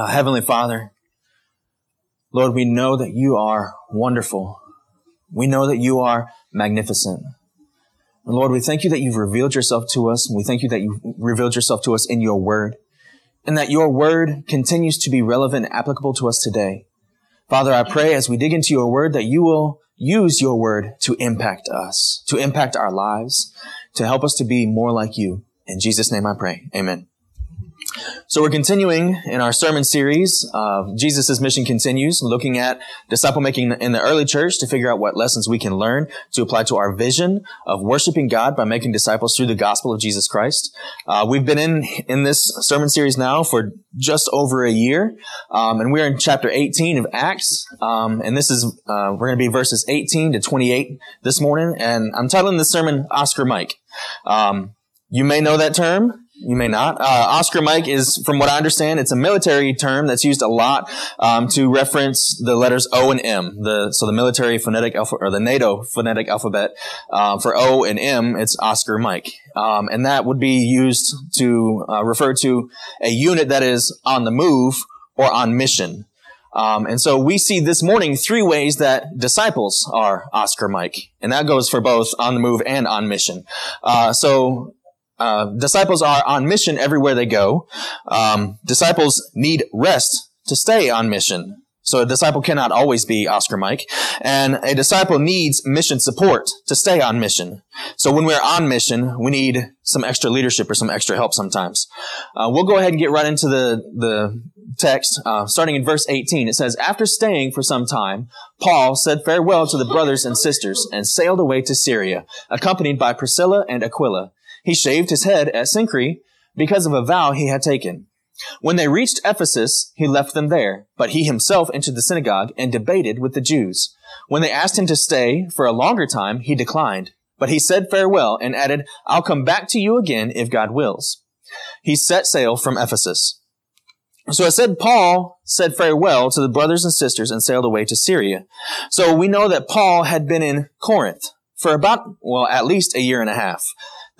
Uh, Heavenly Father, Lord, we know that you are wonderful. We know that you are magnificent. And Lord, we thank you that you've revealed yourself to us. And we thank you that you've revealed yourself to us in your word and that your word continues to be relevant and applicable to us today. Father, I pray as we dig into your word that you will use your word to impact us, to impact our lives, to help us to be more like you. In Jesus' name I pray. Amen. So we're continuing in our sermon series. Uh, Jesus' mission continues, looking at disciple making in the early church to figure out what lessons we can learn to apply to our vision of worshiping God by making disciples through the gospel of Jesus Christ. Uh, we've been in in this sermon series now for just over a year, um, and we're in chapter 18 of Acts. Um, and this is uh, we're going to be verses 18 to 28 this morning, and I'm titling this sermon "Oscar Mike." Um, you may know that term. You may not. Uh, Oscar Mike is, from what I understand, it's a military term that's used a lot um, to reference the letters O and M. The so the military phonetic alpha or the NATO phonetic alphabet uh, for O and M. It's Oscar Mike, um, and that would be used to uh, refer to a unit that is on the move or on mission. Um, and so we see this morning three ways that disciples are Oscar Mike, and that goes for both on the move and on mission. Uh, so uh, disciples are on mission everywhere they go. Um, disciples need rest to stay on mission. So a disciple cannot always be Oscar Mike. And a disciple needs mission support to stay on mission. So when we're on mission, we need some extra leadership or some extra help sometimes. Uh, we'll go ahead and get right into the, the text, uh, starting in verse 18. It says, After staying for some time, Paul said farewell to the brothers and sisters and sailed away to Syria, accompanied by Priscilla and Aquila. He shaved his head at Cenchreae because of a vow he had taken. When they reached Ephesus, he left them there, but he himself entered the synagogue and debated with the Jews. When they asked him to stay for a longer time, he declined. But he said farewell and added, I'll come back to you again if God wills. He set sail from Ephesus. So I said Paul said farewell to the brothers and sisters and sailed away to Syria. So we know that Paul had been in Corinth for about, well, at least a year and a half.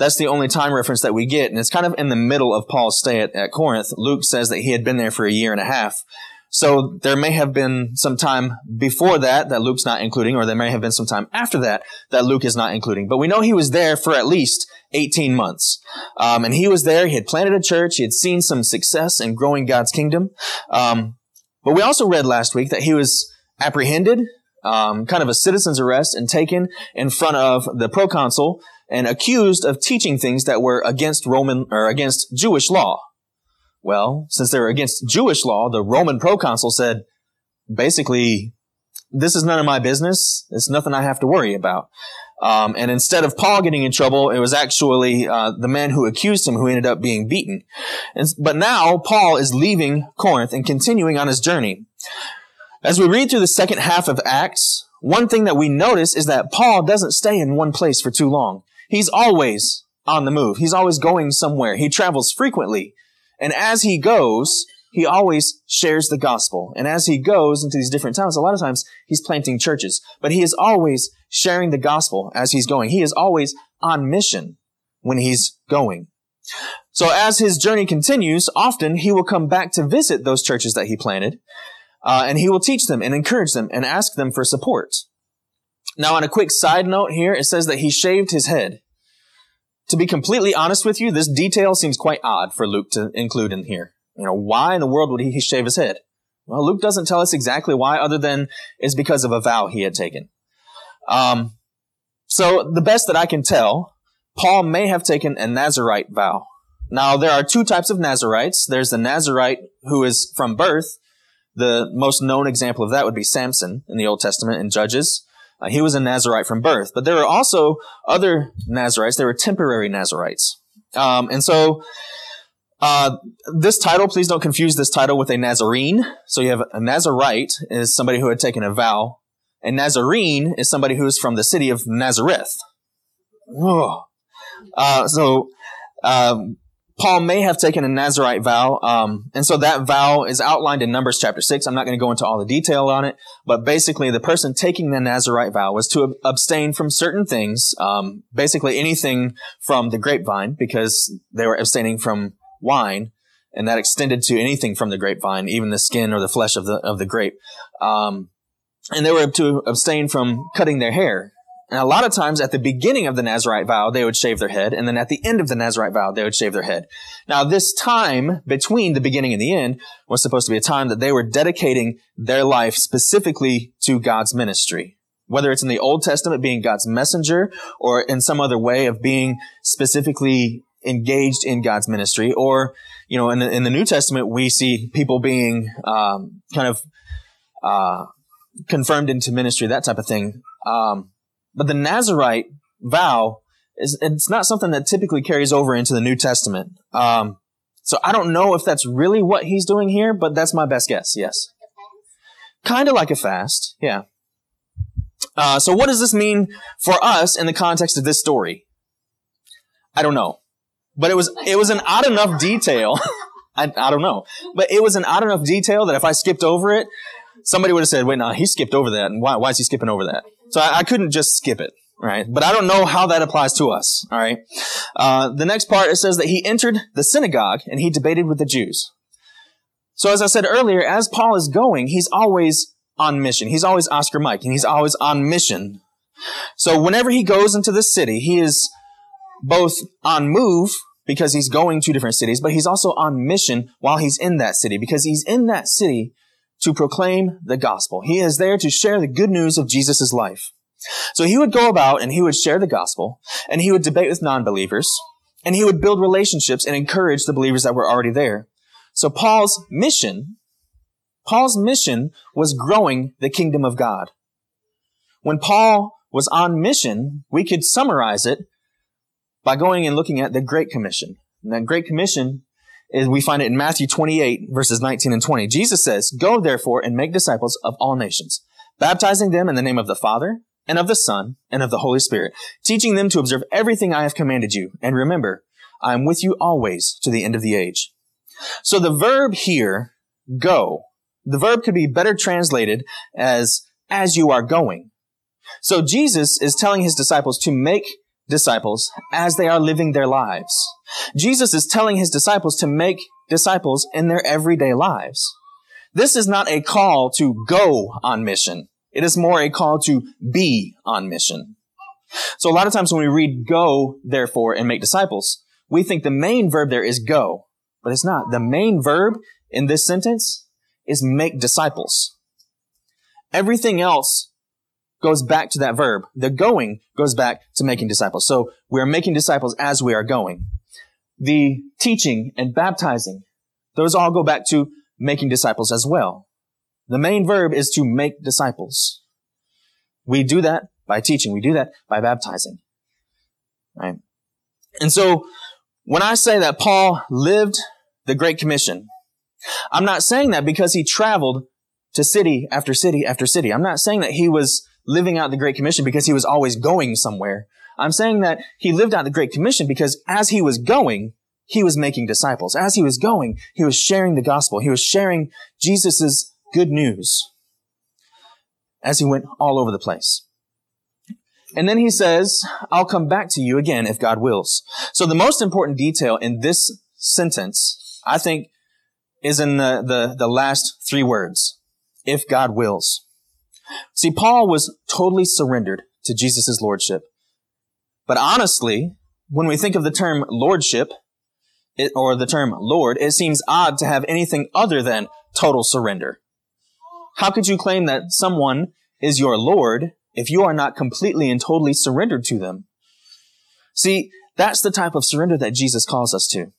That's the only time reference that we get. And it's kind of in the middle of Paul's stay at, at Corinth. Luke says that he had been there for a year and a half. So there may have been some time before that that Luke's not including, or there may have been some time after that that Luke is not including. But we know he was there for at least 18 months. Um, and he was there. He had planted a church. He had seen some success in growing God's kingdom. Um, but we also read last week that he was apprehended, um, kind of a citizen's arrest, and taken in front of the proconsul and accused of teaching things that were against Roman or against Jewish law. Well, since they were against Jewish law, the Roman proconsul said, basically, this is none of my business. It's nothing I have to worry about. Um, and instead of Paul getting in trouble, it was actually uh, the man who accused him who ended up being beaten. And, but now Paul is leaving Corinth and continuing on his journey. As we read through the second half of Acts, one thing that we notice is that Paul doesn't stay in one place for too long. He's always on the move. He's always going somewhere. He travels frequently. And as he goes, he always shares the gospel. And as he goes into these different towns, a lot of times he's planting churches, but he is always sharing the gospel as he's going. He is always on mission when he's going. So as his journey continues, often he will come back to visit those churches that he planted, uh, and he will teach them and encourage them and ask them for support. Now, on a quick side note here, it says that he shaved his head. To be completely honest with you, this detail seems quite odd for Luke to include in here. You know, why in the world would he shave his head? Well, Luke doesn't tell us exactly why, other than it's because of a vow he had taken. Um, so the best that I can tell, Paul may have taken a Nazarite vow. Now, there are two types of Nazarites. There's the Nazarite who is from birth. The most known example of that would be Samson in the Old Testament in Judges. Uh, he was a Nazarite from birth. But there were also other Nazarites. There were temporary Nazarites. Um, and so, uh, this title, please don't confuse this title with a Nazarene. So you have a Nazarite is somebody who had taken a vow. and Nazarene is somebody who is from the city of Nazareth. Uh, so, um, Paul may have taken a Nazarite vow, um, and so that vow is outlined in Numbers chapter six. I'm not going to go into all the detail on it, but basically, the person taking the Nazarite vow was to abstain from certain things, um, basically anything from the grapevine, because they were abstaining from wine, and that extended to anything from the grapevine, even the skin or the flesh of the of the grape. Um, and they were to abstain from cutting their hair. And a lot of times at the beginning of the Nazarite vow, they would shave their head. And then at the end of the Nazarite vow, they would shave their head. Now, this time between the beginning and the end was supposed to be a time that they were dedicating their life specifically to God's ministry. Whether it's in the Old Testament being God's messenger or in some other way of being specifically engaged in God's ministry or, you know, in the, in the New Testament, we see people being, um, kind of, uh, confirmed into ministry, that type of thing. Um, but the Nazarite vow is it's not something that typically carries over into the New Testament. Um, so I don't know if that's really what he's doing here, but that's my best guess. Yes, kind of like a fast. Yeah. Uh, so what does this mean for us in the context of this story? I don't know, but it was it was an odd enough detail. I, I don't know, but it was an odd enough detail that if I skipped over it, somebody would have said, "Wait, no, he skipped over that, and why? Why is he skipping over that?" So I, I couldn't just skip it, right? But I don't know how that applies to us, all right? Uh, the next part, it says that he entered the synagogue and he debated with the Jews. So as I said earlier, as Paul is going, he's always on mission. He's always Oscar Mike and he's always on mission. So whenever he goes into the city, he is both on move because he's going to different cities, but he's also on mission while he's in that city because he's in that city to proclaim the gospel. He is there to share the good news of Jesus' life. So he would go about and he would share the gospel and he would debate with non-believers and he would build relationships and encourage the believers that were already there. So Paul's mission, Paul's mission was growing the kingdom of God. When Paul was on mission, we could summarize it by going and looking at the Great Commission. And that Great Commission is we find it in Matthew 28 verses 19 and 20. Jesus says, Go therefore and make disciples of all nations, baptizing them in the name of the Father and of the Son and of the Holy Spirit, teaching them to observe everything I have commanded you. And remember, I am with you always to the end of the age. So the verb here, go, the verb could be better translated as as you are going. So Jesus is telling his disciples to make disciples as they are living their lives. Jesus is telling his disciples to make disciples in their everyday lives. This is not a call to go on mission. It is more a call to be on mission. So a lot of times when we read go, therefore, and make disciples, we think the main verb there is go, but it's not. The main verb in this sentence is make disciples. Everything else goes back to that verb. The going goes back to making disciples. So we are making disciples as we are going. The teaching and baptizing, those all go back to making disciples as well. The main verb is to make disciples. We do that by teaching. We do that by baptizing. Right? And so when I say that Paul lived the Great Commission, I'm not saying that because he traveled to city after city after city. I'm not saying that he was living out the Great Commission because he was always going somewhere. I'm saying that he lived out the Great Commission because as he was going, he was making disciples. As he was going, he was sharing the gospel. He was sharing Jesus' good news as he went all over the place. And then he says, I'll come back to you again if God wills. So the most important detail in this sentence, I think, is in the, the, the last three words. If God wills. See, Paul was totally surrendered to Jesus' lordship. But honestly, when we think of the term lordship, it, or the term Lord, it seems odd to have anything other than total surrender. How could you claim that someone is your Lord if you are not completely and totally surrendered to them? See, that's the type of surrender that Jesus calls us to.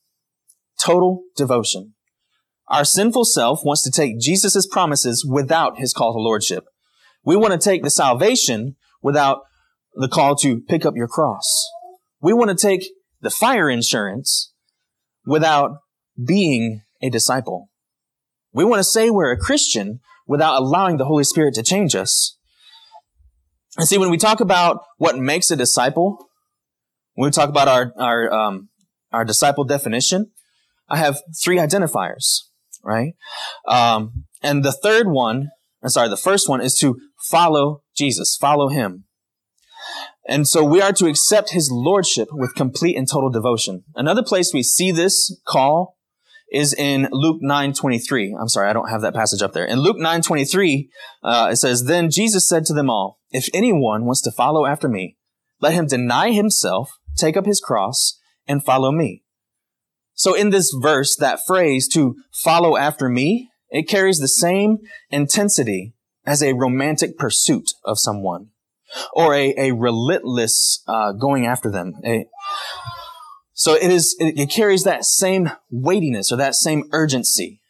Total devotion. Our sinful self wants to take Jesus' promises without his call to lordship. We want to take the salvation without the call to pick up your cross. We want to take the fire insurance without being a disciple. We want to say we're a Christian without allowing the Holy Spirit to change us. And see, when we talk about what makes a disciple, when we talk about our, our, um, our disciple definition, I have three identifiers, right? Um, and the third one, I'm sorry, the first one is to follow Jesus, follow him. And so we are to accept his lordship with complete and total devotion. Another place we see this call is in Luke 9:23. I'm sorry, I don't have that passage up there. In Luke 9:23, uh, it says, "Then Jesus said to them all, If anyone wants to follow after me, let him deny himself, take up his cross, and follow me." So in this verse, that phrase to follow after me, it carries the same intensity as a romantic pursuit of someone or a, a relentless uh, going after them. A, so it is, it, it carries that same weightiness or that same urgency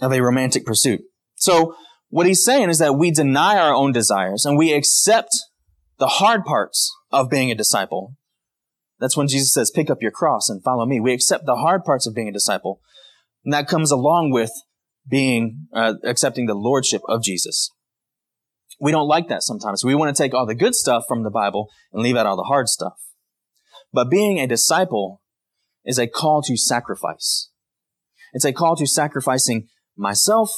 of a romantic pursuit. So what he's saying is that we deny our own desires and we accept the hard parts of being a disciple. That's when Jesus says, pick up your cross and follow me. We accept the hard parts of being a disciple. And that comes along with being, uh, accepting the lordship of Jesus. We don't like that sometimes. We want to take all the good stuff from the Bible and leave out all the hard stuff. But being a disciple is a call to sacrifice. It's a call to sacrificing myself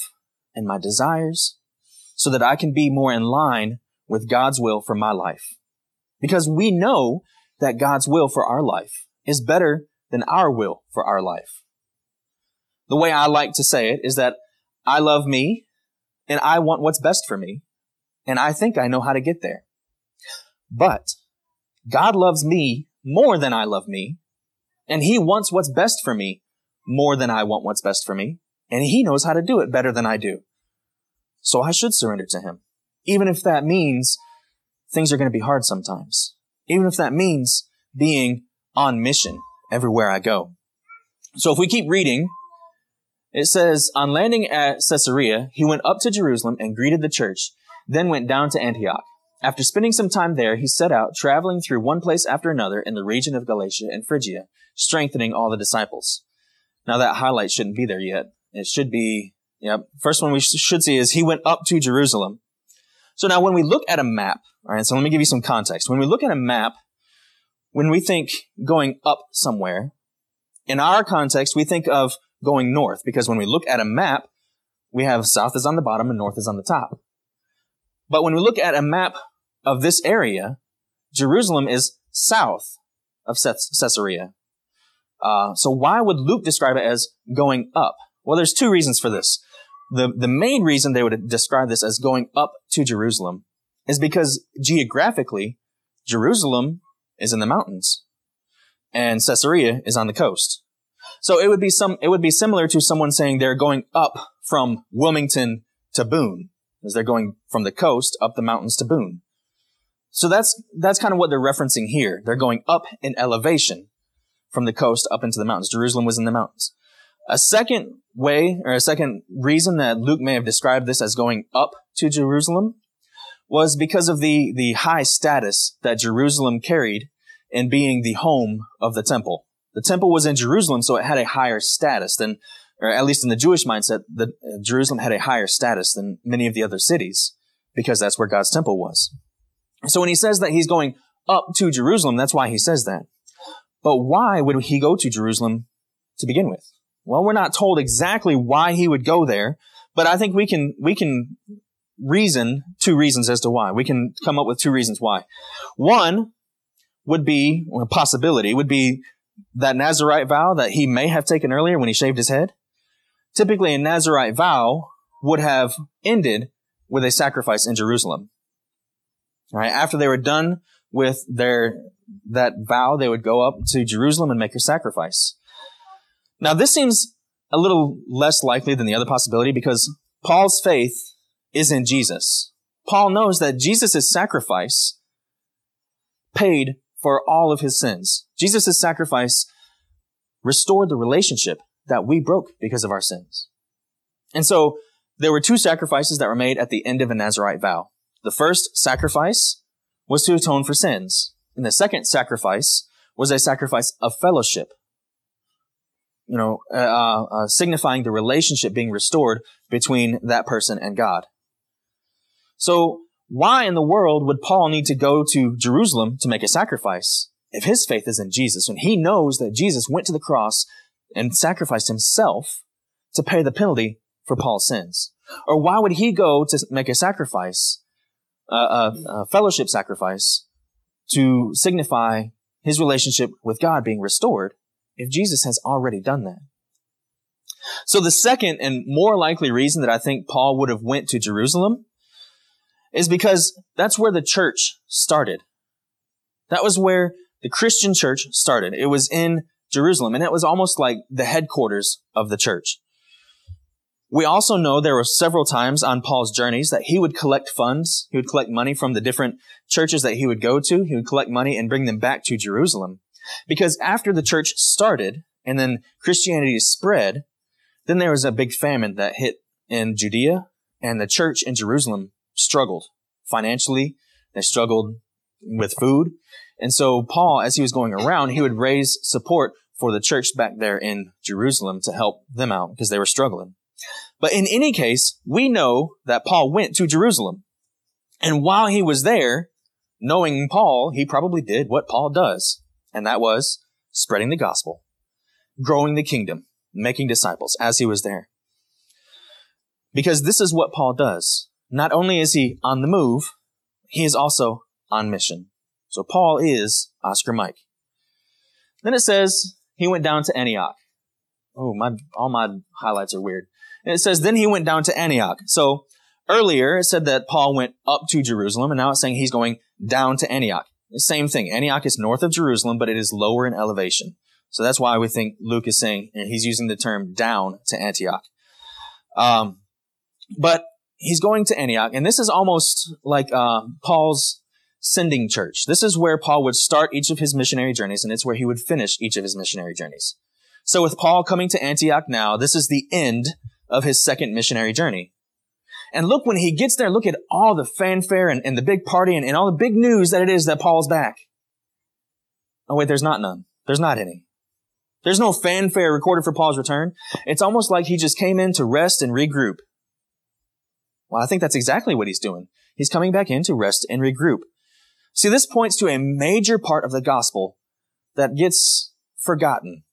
and my desires so that I can be more in line with God's will for my life. Because we know that God's will for our life is better than our will for our life. The way I like to say it is that I love me and I want what's best for me. And I think I know how to get there. But God loves me more than I love me. And he wants what's best for me more than I want what's best for me. And he knows how to do it better than I do. So I should surrender to him. Even if that means things are going to be hard sometimes. Even if that means being on mission everywhere I go. So if we keep reading, it says, on landing at Caesarea, he went up to Jerusalem and greeted the church, then went down to Antioch. After spending some time there, he set out, traveling through one place after another in the region of Galatia and Phrygia, strengthening all the disciples. Now that highlight shouldn't be there yet. It should be, yep. First one we should see is he went up to Jerusalem. So now when we look at a map, all right, so let me give you some context. When we look at a map, when we think going up somewhere, in our context, we think of going north because when we look at a map, we have south is on the bottom and north is on the top. But when we look at a map of this area, Jerusalem is south of Caesarea. Uh, so why would Luke describe it as going up? Well, there's two reasons for this. The, the main reason they would describe this as going up to Jerusalem is because geographically, Jerusalem is in the mountains and Caesarea is on the coast. So it would be some, it would be similar to someone saying they're going up from Wilmington to Boone as they're going from the coast up the mountains to Boone. So that's, that's kind of what they're referencing here. They're going up in elevation from the coast up into the mountains. Jerusalem was in the mountains. A second way, or a second reason that Luke may have described this as going up to Jerusalem was because of the, the high status that Jerusalem carried in being the home of the temple. The temple was in Jerusalem, so it had a higher status than or at least in the Jewish mindset, that uh, Jerusalem had a higher status than many of the other cities because that's where God's temple was. So when he says that he's going up to Jerusalem, that's why he says that. But why would he go to Jerusalem to begin with? Well, we're not told exactly why he would go there, but I think we can, we can reason two reasons as to why. We can come up with two reasons why. One would be, a possibility would be that Nazarite vow that he may have taken earlier when he shaved his head. Typically, a Nazarite vow would have ended with a sacrifice in Jerusalem. Right, after they were done with their that vow, they would go up to Jerusalem and make a sacrifice. Now, this seems a little less likely than the other possibility because Paul's faith is in Jesus. Paul knows that Jesus' sacrifice paid for all of his sins. Jesus' sacrifice restored the relationship that we broke because of our sins. And so there were two sacrifices that were made at the end of a Nazarite vow. The first sacrifice was to atone for sins. And the second sacrifice was a sacrifice of fellowship. You know, uh, uh, uh, signifying the relationship being restored between that person and God. So why in the world would Paul need to go to Jerusalem to make a sacrifice if his faith is in Jesus and he knows that Jesus went to the cross and sacrificed himself to pay the penalty for Paul's sins? Or why would he go to make a sacrifice, a, a, fellowship sacrifice, to signify his relationship with God being restored if Jesus has already done that? So the second and more likely reason that I think Paul would have went to Jerusalem is because that's where the church started. That was where the Christian church started. It was in Jerusalem and it was almost like the headquarters of the church. We also know there were several times on Paul's journeys that he would collect funds. He would collect money from the different churches that he would go to. He would collect money and bring them back to Jerusalem. Because after the church started and then Christianity spread, then there was a big famine that hit in Judea and the church in Jerusalem struggled financially. They struggled with food. And so Paul, as he was going around, he would raise support for the church back there in Jerusalem to help them out because they were struggling. But in any case, we know that Paul went to Jerusalem. And while he was there, knowing Paul, he probably did what Paul does. And that was spreading the gospel, growing the kingdom, making disciples as he was there. Because this is what Paul does. Not only is he on the move, he is also on mission. So Paul is Oscar Mike. Then it says he went down to Antioch. Oh, my, all my highlights are weird. And it says, then he went down to Antioch. So earlier it said that Paul went up to Jerusalem, and now it's saying he's going down to Antioch. The same thing. Antioch is north of Jerusalem, but it is lower in elevation. So that's why we think Luke is saying, and he's using the term down to Antioch. Um, but he's going to Antioch, and this is almost like uh, Paul's sending church. This is where Paul would start each of his missionary journeys, and it's where he would finish each of his missionary journeys. So with Paul coming to Antioch now, this is the end of his second missionary journey. And look, when he gets there, look at all the fanfare and, and the big party and, and all the big news that it is that Paul's back. Oh, wait, there's not none. There's not any. There's no fanfare recorded for Paul's return. It's almost like he just came in to rest and regroup. Well, I think that's exactly what he's doing. He's coming back in to rest and regroup. See, this points to a major part of the gospel that gets forgotten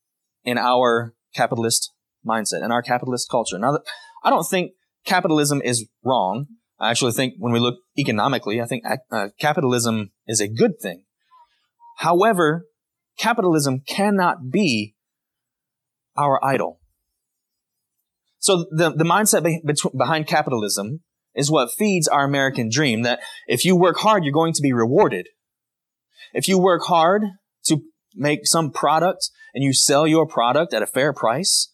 in our capitalist mindset and our capitalist culture. Now, I don't think capitalism is wrong. I actually think when we look economically, I think uh, capitalism is a good thing. However, capitalism cannot be our idol. So the, the mindset be, behind capitalism is what feeds our American dream that if you work hard, you're going to be rewarded. If you work hard to make some product and you sell your product at a fair price,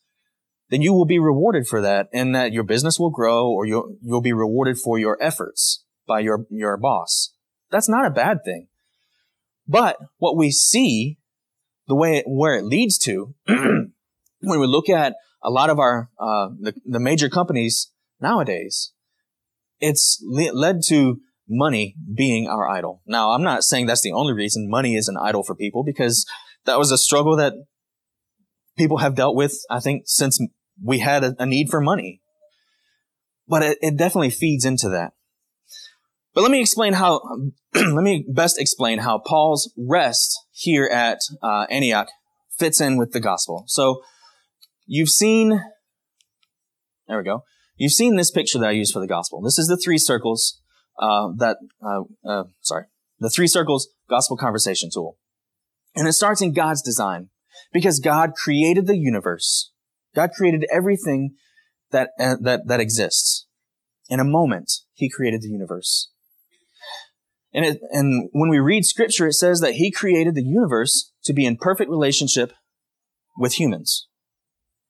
then you will be rewarded for that and that your business will grow or you'll, you'll be rewarded for your efforts by your, your boss. That's not a bad thing. But what we see, the way, it, where it leads to, when we look at a lot of our, uh, the, the major companies nowadays, it's le- led to money being our idol. Now, I'm not saying that's the only reason money is an idol for people because that was a struggle that people have dealt with, I think, since we had a, a need for money. But it, it definitely feeds into that. But let me explain how, let me best explain how Paul's rest here at uh, Antioch fits in with the gospel. So you've seen, there we go. You've seen this picture that I use for the gospel. This is the three circles uh, that, uh, uh, sorry, the three circles gospel conversation tool. And it starts in God's design because God created the universe God created everything that, uh, that, that exists. In a moment, He created the universe. And, it, and when we read scripture, it says that He created the universe to be in perfect relationship with humans.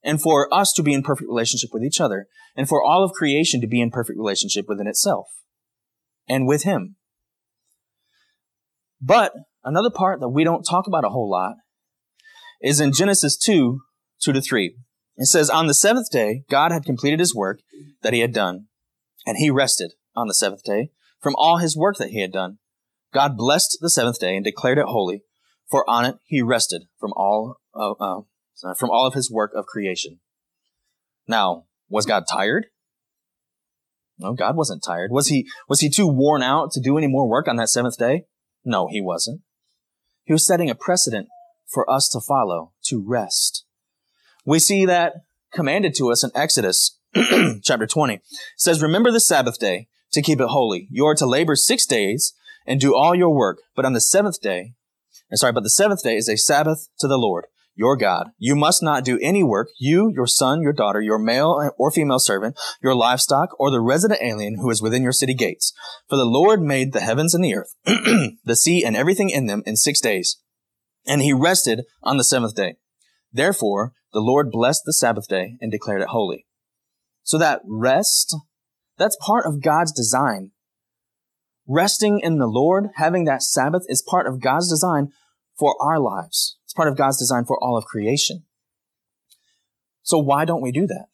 And for us to be in perfect relationship with each other. And for all of creation to be in perfect relationship within itself. And with Him. But another part that we don't talk about a whole lot is in Genesis 2, 2 to 3. It says, On the seventh day, God had completed his work that he had done, and he rested on the seventh day from all his work that he had done. God blessed the seventh day and declared it holy, for on it he rested from all uh, uh, Uh, from all of his work of creation. Now, was God tired? No, God wasn't tired. Was he was he too worn out to do any more work on that seventh day? No, he wasn't. He was setting a precedent for us to follow, to rest. We see that commanded to us in Exodus chapter 20. It says, Remember the Sabbath day to keep it holy. You are to labor six days and do all your work, but on the seventh day, and sorry, but the seventh day is a Sabbath to the Lord. Your God. You must not do any work, you, your son, your daughter, your male or female servant, your livestock, or the resident alien who is within your city gates. For the Lord made the heavens and the earth, the sea and everything in them in six days. And he rested on the seventh day. Therefore, the Lord blessed the Sabbath day and declared it holy. So that rest, that's part of God's design. Resting in the Lord, having that Sabbath is part of God's design for our lives. It's part of God's design for all of creation. So why don't we do that?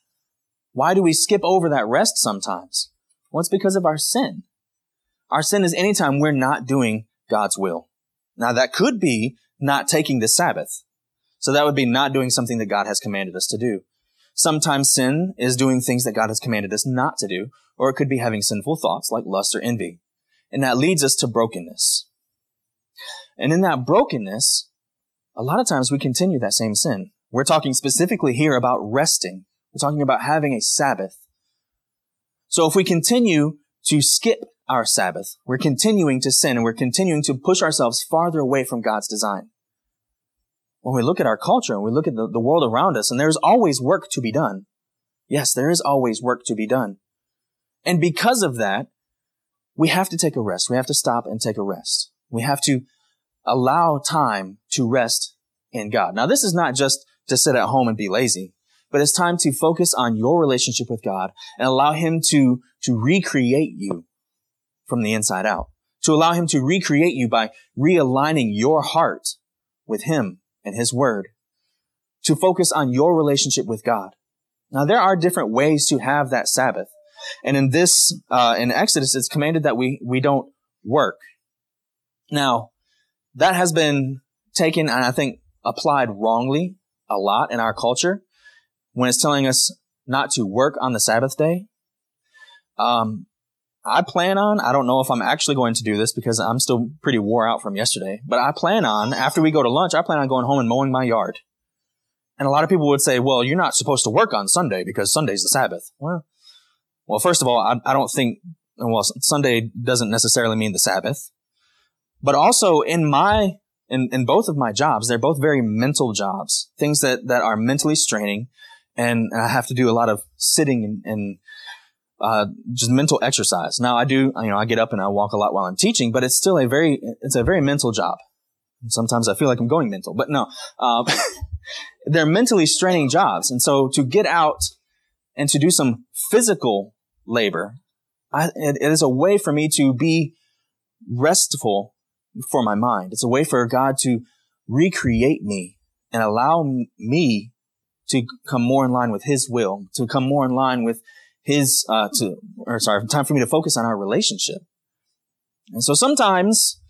Why do we skip over that rest sometimes? Well, it's because of our sin. Our sin is anytime we're not doing God's will. Now that could be not taking the Sabbath. So that would be not doing something that God has commanded us to do. Sometimes sin is doing things that God has commanded us not to do, or it could be having sinful thoughts like lust or envy. And that leads us to brokenness. And in that brokenness, a lot of times we continue that same sin. We're talking specifically here about resting. We're talking about having a Sabbath. So if we continue to skip our Sabbath, we're continuing to sin and we're continuing to push ourselves farther away from God's design when we look at our culture and we look at the, the world around us, and there's always work to be done. Yes, there is always work to be done. And because of that, we have to take a rest. We have to stop and take a rest. We have to allow time to rest in God. Now, this is not just to sit at home and be lazy, but it's time to focus on your relationship with God and allow Him to, to recreate you from the inside out, to allow Him to recreate you by realigning your heart with Him and His Word, to focus on your relationship with God. Now, there are different ways to have that Sabbath. And in this, uh, in Exodus, it's commanded that we, we don't work. Now, that has been taken and I think applied wrongly a lot in our culture when it's telling us not to work on the Sabbath day. Um, I plan on, I don't know if I'm actually going to do this because I'm still pretty wore out from yesterday, but I plan on, after we go to lunch, I plan on going home and mowing my yard. And a lot of people would say, well, you're not supposed to work on Sunday because Sunday's the Sabbath. Well, well, first of all, I, I don't think, well, Sunday doesn't necessarily mean the Sabbath. But also in my, in, in both of my jobs, they're both very mental jobs, things that, that are mentally straining. And I have to do a lot of sitting and, and uh, just mental exercise. Now I do, you know, I get up and I walk a lot while I'm teaching, but it's still a very, it's a very mental job. Sometimes I feel like I'm going mental, but no, uh, they're mentally straining jobs. And so to get out and to do some physical labor, I, it, it is a way for me to be restful for my mind. It's a way for God to recreate me and allow me to come more in line with His will, to come more in line with his, uh, to, or sorry, time for me to focus on our relationship. And so sometimes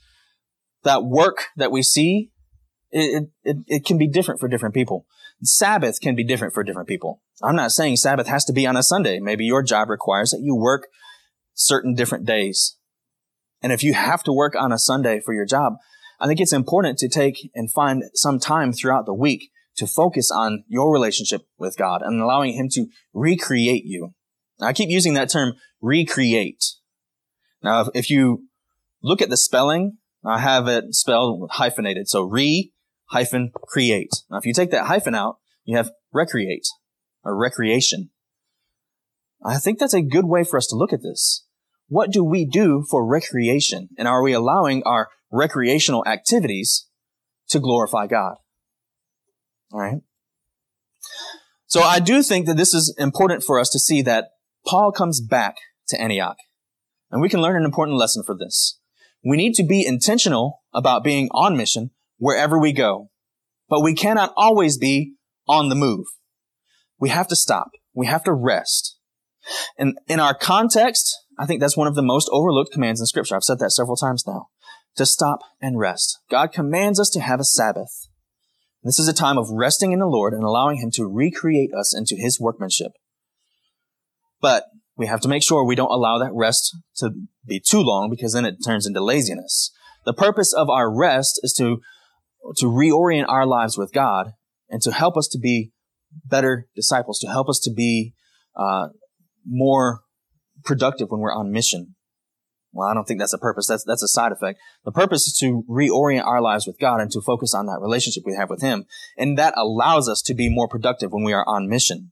that work that we see, it, it, it can be different for different people. Sabbath can be different for different people. I'm not saying Sabbath has to be on a Sunday. Maybe your job requires that you work certain different days. And if you have to work on a Sunday for your job, I think it's important to take and find some time throughout the week to focus on your relationship with God and allowing Him to recreate you now, I keep using that term recreate. Now, if you look at the spelling, I have it spelled hyphenated. So re hyphen create. Now, if you take that hyphen out, you have recreate or recreation. I think that's a good way for us to look at this. What do we do for recreation? And are we allowing our recreational activities to glorify God? All right. So I do think that this is important for us to see that Paul comes back to Antioch. And we can learn an important lesson for this. We need to be intentional about being on mission wherever we go, but we cannot always be on the move. We have to stop. We have to rest. And in our context, I think that's one of the most overlooked commands in scripture. I've said that several times now. To stop and rest. God commands us to have a Sabbath. This is a time of resting in the Lord and allowing Him to recreate us into His workmanship. But we have to make sure we don't allow that rest to be too long because then it turns into laziness. The purpose of our rest is to, to reorient our lives with God and to help us to be better disciples, to help us to be uh, more productive when we're on mission. Well, I don't think that's a purpose. That's, that's a side effect. The purpose is to reorient our lives with God and to focus on that relationship we have with Him. And that allows us to be more productive when we are on mission.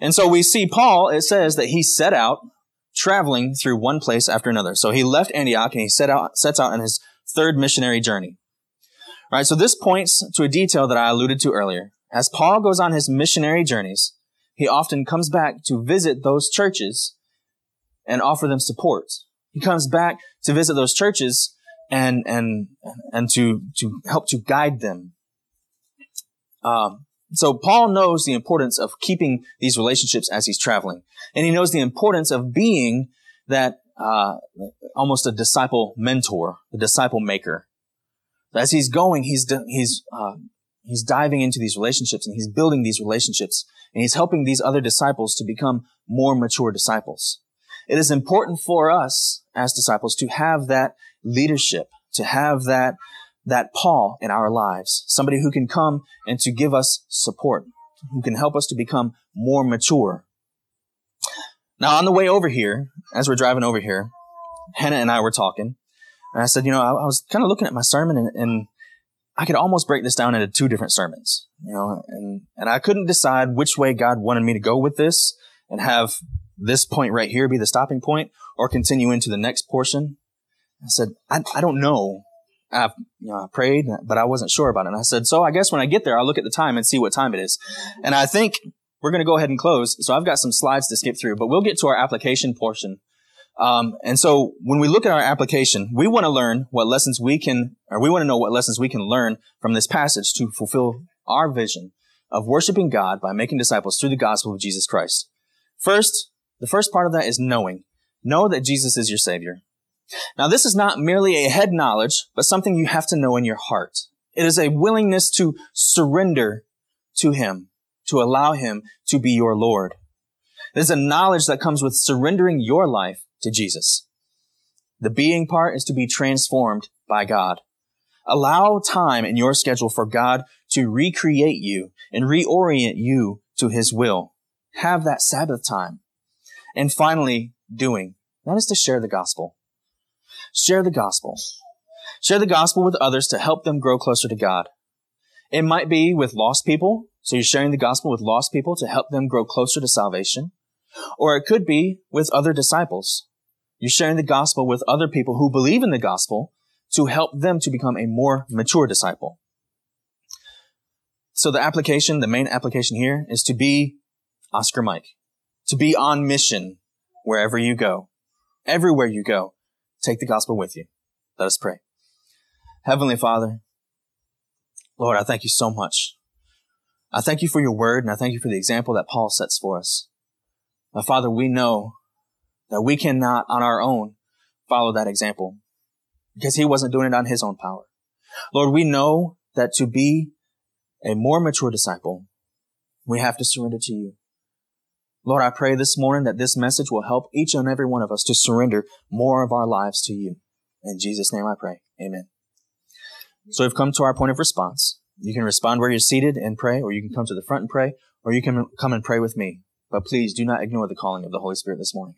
And so we see Paul, it says that he set out traveling through one place after another. So he left Antioch and he set out, sets out on his third missionary journey. All right. So this points to a detail that I alluded to earlier. As Paul goes on his missionary journeys, he often comes back to visit those churches and offer them support. He comes back to visit those churches and, and, and to, to help to guide them. Um, so Paul knows the importance of keeping these relationships as he's traveling. And he knows the importance of being that, uh, almost a disciple mentor, a disciple maker. As he's going, he's, he's, uh, he's diving into these relationships and he's building these relationships and he's helping these other disciples to become more mature disciples. It is important for us as disciples to have that leadership, to have that that Paul in our lives, somebody who can come and to give us support, who can help us to become more mature. Now, on the way over here, as we're driving over here, Hannah and I were talking, and I said, you know, I, I was kind of looking at my sermon and, and I could almost break this down into two different sermons, you know, and, and I couldn't decide which way God wanted me to go with this and have this point right here be the stopping point or continue into the next portion. I said, I, I don't know I, you know, I prayed, but I wasn't sure about it. And I said, so I guess when I get there, I'll look at the time and see what time it is. And I think we're going to go ahead and close. So I've got some slides to skip through, but we'll get to our application portion. Um, and so when we look at our application, we want to learn what lessons we can, or we want to know what lessons we can learn from this passage to fulfill our vision of worshiping God by making disciples through the gospel of Jesus Christ. First, the first part of that is knowing. Know that Jesus is your Savior. Now, this is not merely a head knowledge, but something you have to know in your heart. It is a willingness to surrender to Him, to allow Him to be your Lord. It is a knowledge that comes with surrendering your life to Jesus. The being part is to be transformed by God. Allow time in your schedule for God to recreate you and reorient you to His will. Have that Sabbath time. And finally, doing. That is to share the gospel. Share the gospel. Share the gospel with others to help them grow closer to God. It might be with lost people, so you're sharing the gospel with lost people to help them grow closer to salvation. Or it could be with other disciples. You're sharing the gospel with other people who believe in the gospel to help them to become a more mature disciple. So the application, the main application here is to be Oscar Mike, to be on mission wherever you go, everywhere you go. Take the gospel with you. Let us pray. Heavenly Father, Lord, I thank you so much. I thank you for your word and I thank you for the example that Paul sets for us. My Father, we know that we cannot on our own follow that example because he wasn't doing it on his own power. Lord, we know that to be a more mature disciple, we have to surrender to you. Lord, I pray this morning that this message will help each and every one of us to surrender more of our lives to you. In Jesus' name I pray. Amen. So we've come to our point of response. You can respond where you're seated and pray, or you can come to the front and pray, or you can come and pray with me. But please do not ignore the calling of the Holy Spirit this morning.